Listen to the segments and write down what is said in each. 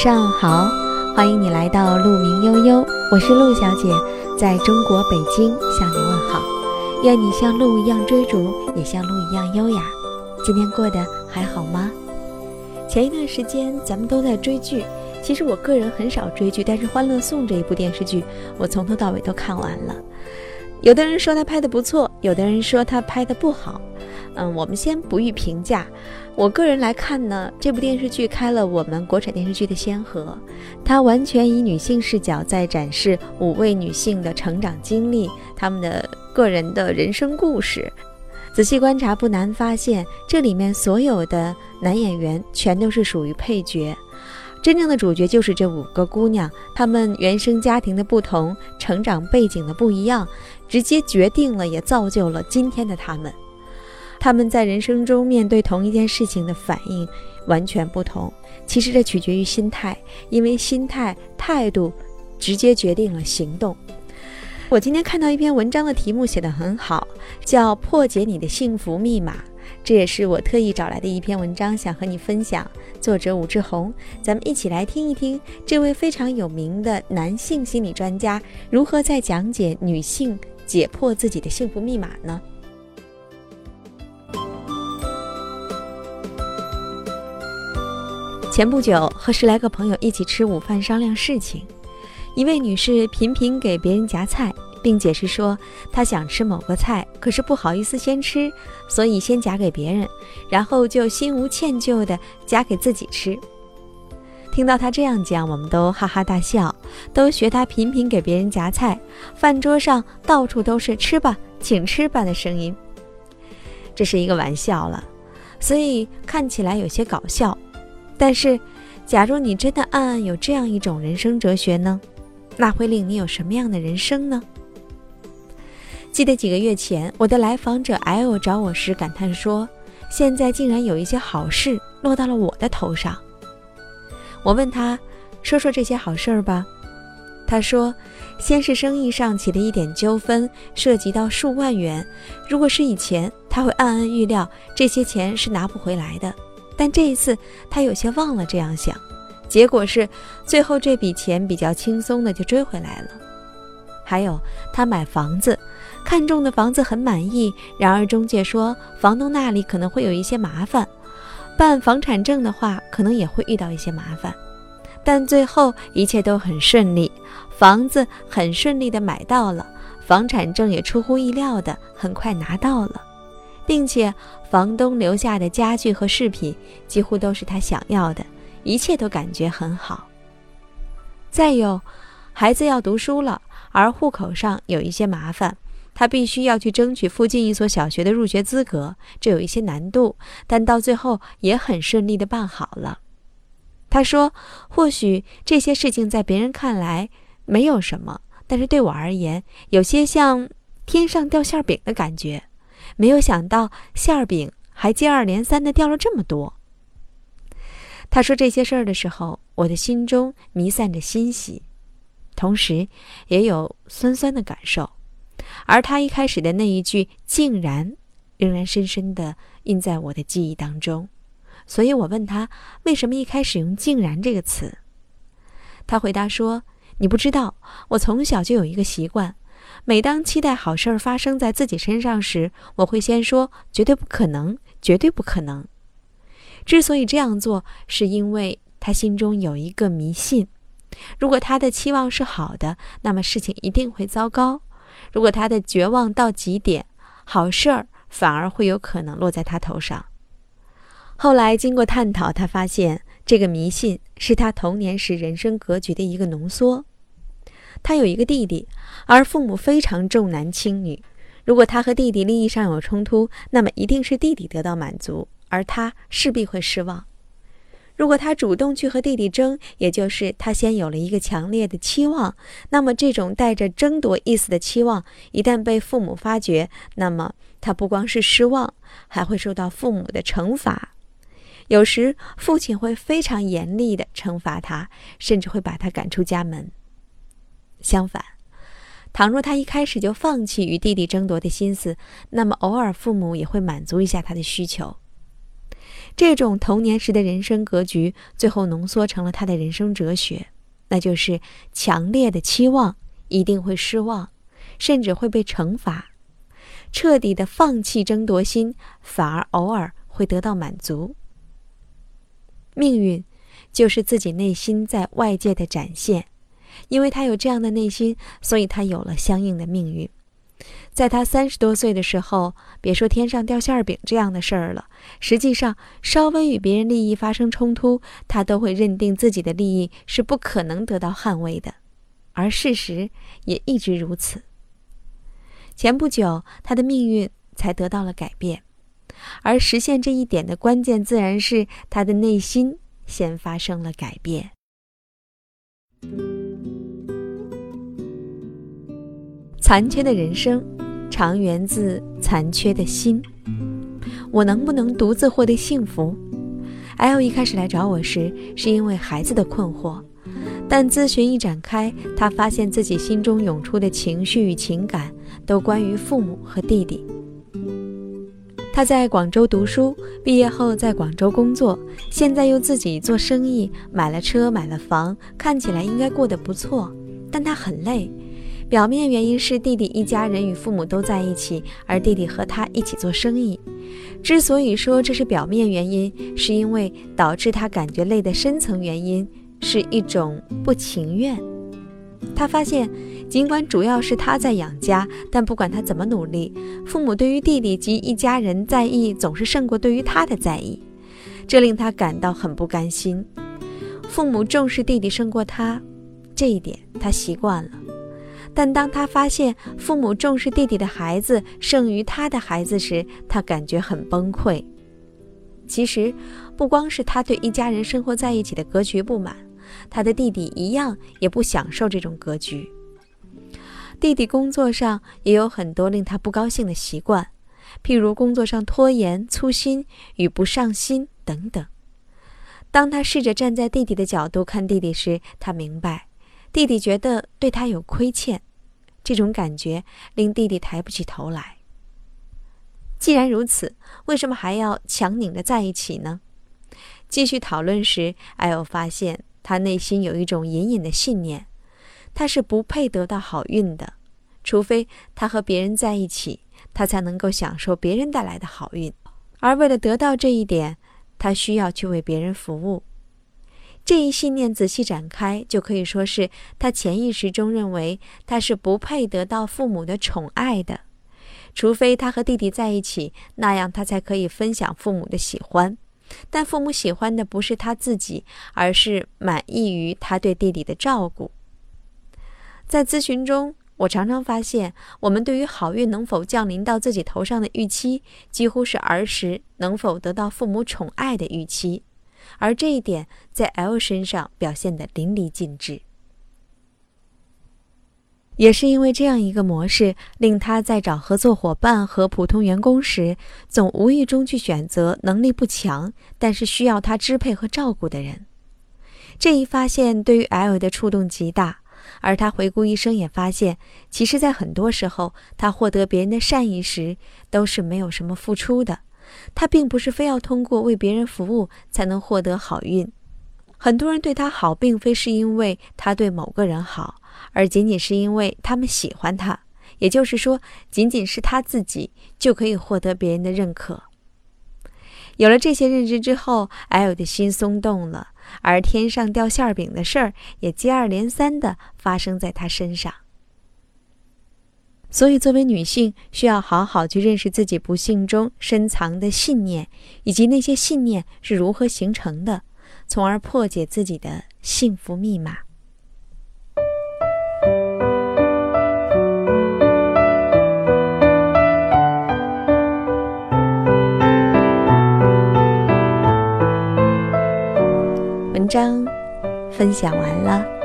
上好，欢迎你来到鹿鸣悠悠，我是鹿小姐，在中国北京向你问好。愿你像鹿一样追逐，也像鹿一样优雅。今天过得还好吗？前一段时间咱们都在追剧，其实我个人很少追剧，但是《欢乐颂》这一部电视剧，我从头到尾都看完了。有的人说他拍的不错，有的人说他拍的不好。嗯，我们先不予评价。我个人来看呢，这部电视剧开了我们国产电视剧的先河。它完全以女性视角在展示五位女性的成长经历，她们的个人的人生故事。仔细观察，不难发现，这里面所有的男演员全都是属于配角，真正的主角就是这五个姑娘。她们原生家庭的不同，成长背景的不一样，直接决定了也造就了今天的她们。他们在人生中面对同一件事情的反应完全不同。其实这取决于心态，因为心态态度直接决定了行动。我今天看到一篇文章的题目写得很好，叫《破解你的幸福密码》，这也是我特意找来的一篇文章，想和你分享。作者武志红，咱们一起来听一听这位非常有名的男性心理专家如何在讲解女性解破自己的幸福密码呢？前不久和十来个朋友一起吃午饭，商量事情。一位女士频频给别人夹菜，并解释说她想吃某个菜，可是不好意思先吃，所以先夹给别人，然后就心无歉疚地夹给自己吃。听到她这样讲，我们都哈哈大笑，都学她频频给别人夹菜。饭桌上到处都是“吃吧，请吃吧”的声音。这是一个玩笑了，所以看起来有些搞笑。但是，假如你真的暗暗有这样一种人生哲学呢？那会令你有什么样的人生呢？记得几个月前，我的来访者 L 找我时感叹说：“现在竟然有一些好事落到了我的头上。”我问他：“说说这些好事儿吧。”他说：“先是生意上起了一点纠纷，涉及到数万元。如果是以前，他会暗暗预料这些钱是拿不回来的。”但这一次，他有些忘了这样想，结果是最后这笔钱比较轻松的就追回来了。还有，他买房子，看中的房子很满意，然而中介说房东那里可能会有一些麻烦，办房产证的话可能也会遇到一些麻烦，但最后一切都很顺利，房子很顺利的买到了，房产证也出乎意料的很快拿到了。并且房东留下的家具和饰品几乎都是他想要的，一切都感觉很好。再有，孩子要读书了，而户口上有一些麻烦，他必须要去争取附近一所小学的入学资格，这有一些难度，但到最后也很顺利的办好了。他说：“或许这些事情在别人看来没有什么，但是对我而言，有些像天上掉馅饼的感觉。”没有想到馅儿饼还接二连三的掉了这么多。他说这些事儿的时候，我的心中弥散着欣喜，同时也有酸酸的感受。而他一开始的那一句“竟然”，仍然深深的印在我的记忆当中。所以我问他为什么一开始用“竟然”这个词，他回答说：“你不知道，我从小就有一个习惯。”每当期待好事儿发生在自己身上时，我会先说“绝对不可能，绝对不可能”。之所以这样做，是因为他心中有一个迷信：如果他的期望是好的，那么事情一定会糟糕；如果他的绝望到极点，好事儿反而会有可能落在他头上。后来经过探讨，他发现这个迷信是他童年时人生格局的一个浓缩。他有一个弟弟，而父母非常重男轻女。如果他和弟弟利益上有冲突，那么一定是弟弟得到满足，而他势必会失望。如果他主动去和弟弟争，也就是他先有了一个强烈的期望，那么这种带着争夺意思的期望一旦被父母发觉，那么他不光是失望，还会受到父母的惩罚。有时父亲会非常严厉地惩罚他，甚至会把他赶出家门。相反，倘若他一开始就放弃与弟弟争夺的心思，那么偶尔父母也会满足一下他的需求。这种童年时的人生格局，最后浓缩成了他的人生哲学，那就是强烈的期望一定会失望，甚至会被惩罚；彻底的放弃争夺心，反而偶尔会得到满足。命运就是自己内心在外界的展现，因为他有这样的内心，所以他有了相应的命运。在他三十多岁的时候，别说天上掉馅儿饼这样的事儿了，实际上稍微与别人利益发生冲突，他都会认定自己的利益是不可能得到捍卫的，而事实也一直如此。前不久，他的命运才得到了改变，而实现这一点的关键，自然是他的内心先发生了改变。残缺的人生，常源自残缺的心。我能不能独自获得幸福？L 一开始来找我时，是因为孩子的困惑，但咨询一展开，他发现自己心中涌出的情绪与情感，都关于父母和弟弟。他在广州读书，毕业后在广州工作，现在又自己做生意，买了车，买了房，看起来应该过得不错，但他很累。表面原因是弟弟一家人与父母都在一起，而弟弟和他一起做生意。之所以说这是表面原因，是因为导致他感觉累的深层原因是一种不情愿。他发现，尽管主要是他在养家，但不管他怎么努力，父母对于弟弟及一家人在意总是胜过对于他的在意，这令他感到很不甘心。父母重视弟弟胜过他，这一点他习惯了。但当他发现父母重视弟弟的孩子胜于他的孩子时，他感觉很崩溃。其实，不光是他对一家人生活在一起的格局不满，他的弟弟一样也不享受这种格局。弟弟工作上也有很多令他不高兴的习惯，譬如工作上拖延、粗心与不上心等等。当他试着站在弟弟的角度看弟弟时，他明白，弟弟觉得对他有亏欠。这种感觉令弟弟抬不起头来。既然如此，为什么还要强拧着在一起呢？继续讨论时，艾欧发现他内心有一种隐隐的信念：他是不配得到好运的，除非他和别人在一起，他才能够享受别人带来的好运。而为了得到这一点，他需要去为别人服务。这一信念仔细展开，就可以说是他潜意识中认为他是不配得到父母的宠爱的，除非他和弟弟在一起，那样他才可以分享父母的喜欢。但父母喜欢的不是他自己，而是满意于他对弟弟的照顾。在咨询中，我常常发现，我们对于好运能否降临到自己头上的预期，几乎是儿时能否得到父母宠爱的预期。而这一点在 L 身上表现得淋漓尽致，也是因为这样一个模式，令他在找合作伙伴和普通员工时，总无意中去选择能力不强，但是需要他支配和照顾的人。这一发现对于 L 的触动极大，而他回顾一生也发现，其实，在很多时候，他获得别人的善意时，都是没有什么付出的。他并不是非要通过为别人服务才能获得好运，很多人对他好，并非是因为他对某个人好，而仅仅是因为他们喜欢他。也就是说，仅仅是他自己就可以获得别人的认可。有了这些认知之后，L 的心松动了，而天上掉馅饼的事儿也接二连三地发生在他身上。所以，作为女性，需要好好去认识自己不幸中深藏的信念，以及那些信念是如何形成的，从而破解自己的幸福密码。文章分享完了。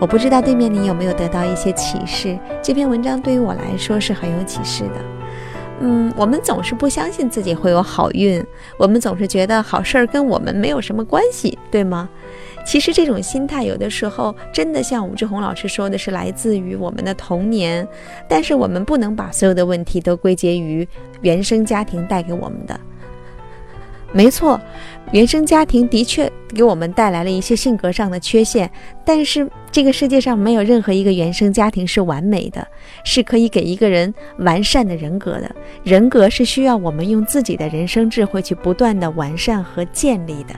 我不知道对面你有没有得到一些启示。这篇文章对于我来说是很有启示的。嗯，我们总是不相信自己会有好运，我们总是觉得好事儿跟我们没有什么关系，对吗？其实这种心态有的时候真的像武志红老师说的是来自于我们的童年，但是我们不能把所有的问题都归结于原生家庭带给我们的。没错，原生家庭的确给我们带来了一些性格上的缺陷，但是这个世界上没有任何一个原生家庭是完美的，是可以给一个人完善的人格的。人格是需要我们用自己的人生智慧去不断的完善和建立的。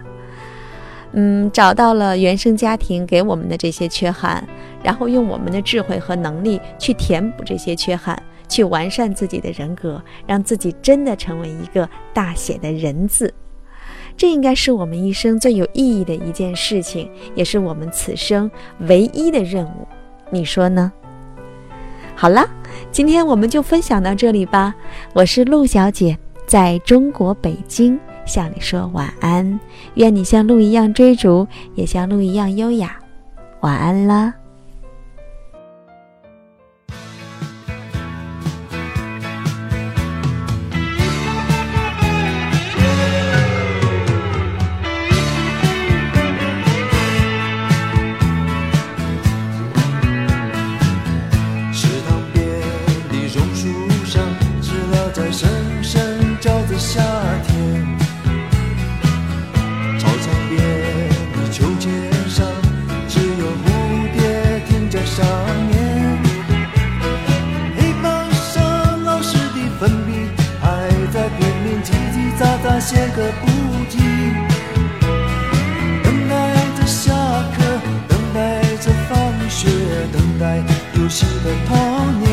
嗯，找到了原生家庭给我们的这些缺憾，然后用我们的智慧和能力去填补这些缺憾。去完善自己的人格，让自己真的成为一个大写的人字，这应该是我们一生最有意义的一件事情，也是我们此生唯一的任务。你说呢？好了，今天我们就分享到这里吧。我是陆小姐，在中国北京向你说晚安。愿你像鹿一样追逐，也像鹿一样优雅。晚安啦。天操场边的秋千上只有蝴蝶停在上面黑板上老师的粉笔还在拼命叽叽喳喳写个不停等待着下课等待着放学等待游戏的童年。